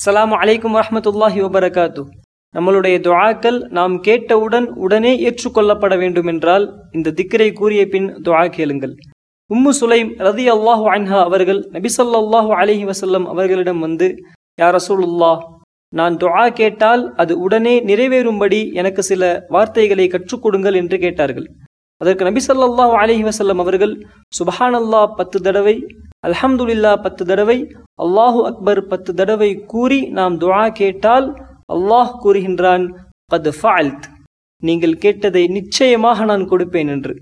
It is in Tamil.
அஸ்ஸலாமு அலைக்கும் வரமத்துல்லாஹி வபரகாத்து நம்மளுடைய துவாக்கள் நாம் கேட்டவுடன் உடனே ஏற்றுக்கொள்ளப்பட வேண்டுமென்றால் இந்த திக்கரை கூறிய பின் துவா கேளுங்கள். உம்மு சுலைம் ரதி அல்லாஹு அன்ஹா அவர்கள் நபிசல்லாஹு அலஹி வசல்லம் அவர்களிடம் வந்து யார் ரசூலுல்லா நான் துவா கேட்டால் அது உடனே நிறைவேறும்படி எனக்கு சில வார்த்தைகளை கற்றுக் கொடுங்கள் என்று கேட்டார்கள். அதற்கு நபி ஸல்லல்லாஹு அலைஹி அவர்கள் சுபஹானல்லாஹ் பத்து தடவை அல்ஹம்துல்லா பத்து தடவை அல்லாஹு அக்பர் பத்து தடவை கூறி நாம் துவா கேட்டால் அல்லாஹ் கூறுகின்றான் கது ஃபால்த் நீங்கள் கேட்டதை நிச்சயமாக நான் கொடுப்பேன் என்று.